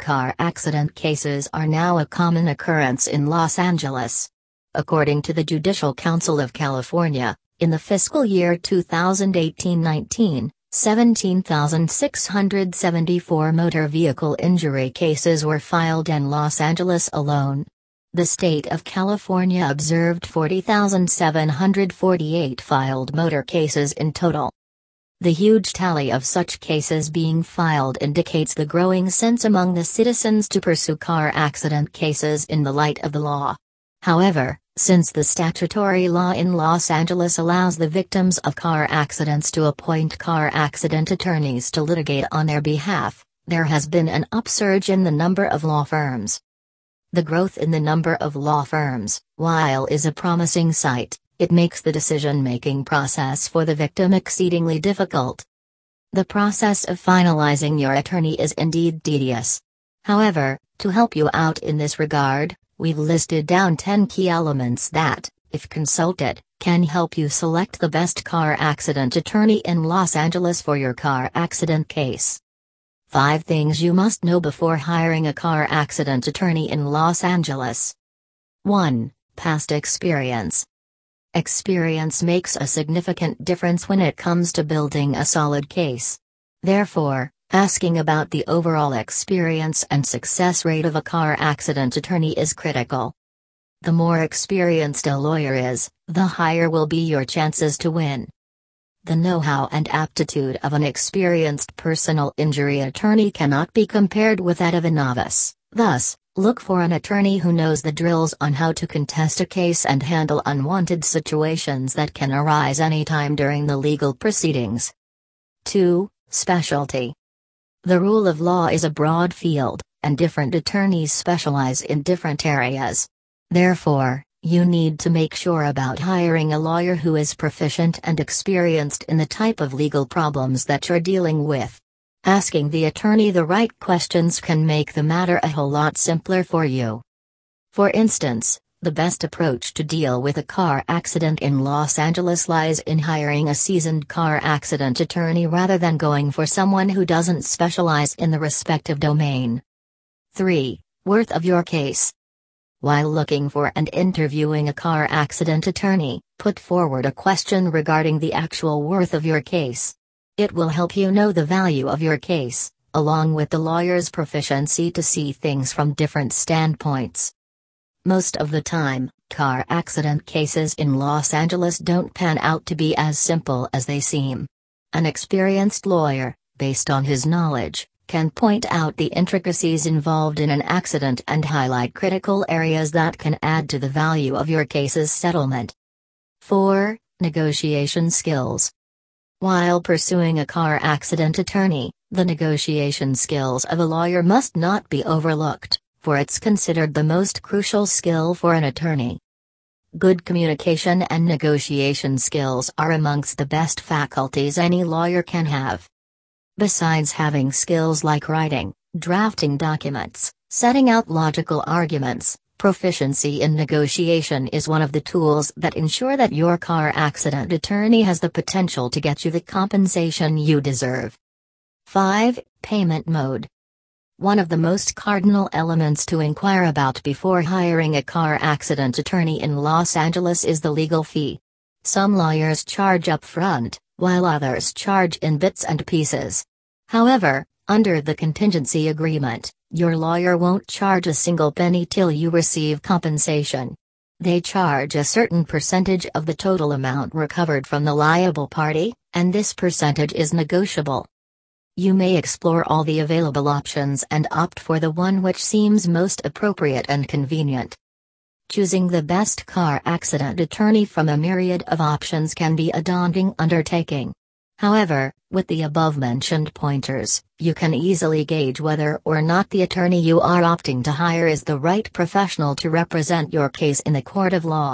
Car accident cases are now a common occurrence in Los Angeles. According to the Judicial Council of California, in the fiscal year 2018 19, 17,674 motor vehicle injury cases were filed in Los Angeles alone. The state of California observed 40,748 filed motor cases in total. The huge tally of such cases being filed indicates the growing sense among the citizens to pursue car accident cases in the light of the law. However, since the statutory law in Los Angeles allows the victims of car accidents to appoint car accident attorneys to litigate on their behalf, there has been an upsurge in the number of law firms. The growth in the number of law firms, while is a promising sight, it makes the decision making process for the victim exceedingly difficult. The process of finalizing your attorney is indeed tedious. However, to help you out in this regard, we've listed down 10 key elements that, if consulted, can help you select the best car accident attorney in Los Angeles for your car accident case. 5 things you must know before hiring a car accident attorney in Los Angeles. 1. Past experience. Experience makes a significant difference when it comes to building a solid case. Therefore, asking about the overall experience and success rate of a car accident attorney is critical. The more experienced a lawyer is, the higher will be your chances to win. The know how and aptitude of an experienced personal injury attorney cannot be compared with that of a novice, thus, Look for an attorney who knows the drills on how to contest a case and handle unwanted situations that can arise anytime during the legal proceedings. 2. Specialty. The rule of law is a broad field, and different attorneys specialize in different areas. Therefore, you need to make sure about hiring a lawyer who is proficient and experienced in the type of legal problems that you're dealing with. Asking the attorney the right questions can make the matter a whole lot simpler for you. For instance, the best approach to deal with a car accident in Los Angeles lies in hiring a seasoned car accident attorney rather than going for someone who doesn't specialize in the respective domain. 3. Worth of your case. While looking for and interviewing a car accident attorney, put forward a question regarding the actual worth of your case. It will help you know the value of your case, along with the lawyer's proficiency to see things from different standpoints. Most of the time, car accident cases in Los Angeles don't pan out to be as simple as they seem. An experienced lawyer, based on his knowledge, can point out the intricacies involved in an accident and highlight critical areas that can add to the value of your case's settlement. 4. Negotiation skills. While pursuing a car accident attorney, the negotiation skills of a lawyer must not be overlooked, for it's considered the most crucial skill for an attorney. Good communication and negotiation skills are amongst the best faculties any lawyer can have. Besides having skills like writing, drafting documents, setting out logical arguments, Proficiency in negotiation is one of the tools that ensure that your car accident attorney has the potential to get you the compensation you deserve. 5. Payment mode. One of the most cardinal elements to inquire about before hiring a car accident attorney in Los Angeles is the legal fee. Some lawyers charge up front, while others charge in bits and pieces. However, under the contingency agreement, your lawyer won't charge a single penny till you receive compensation. They charge a certain percentage of the total amount recovered from the liable party, and this percentage is negotiable. You may explore all the available options and opt for the one which seems most appropriate and convenient. Choosing the best car accident attorney from a myriad of options can be a daunting undertaking. However, with the above mentioned pointers, you can easily gauge whether or not the attorney you are opting to hire is the right professional to represent your case in the court of law.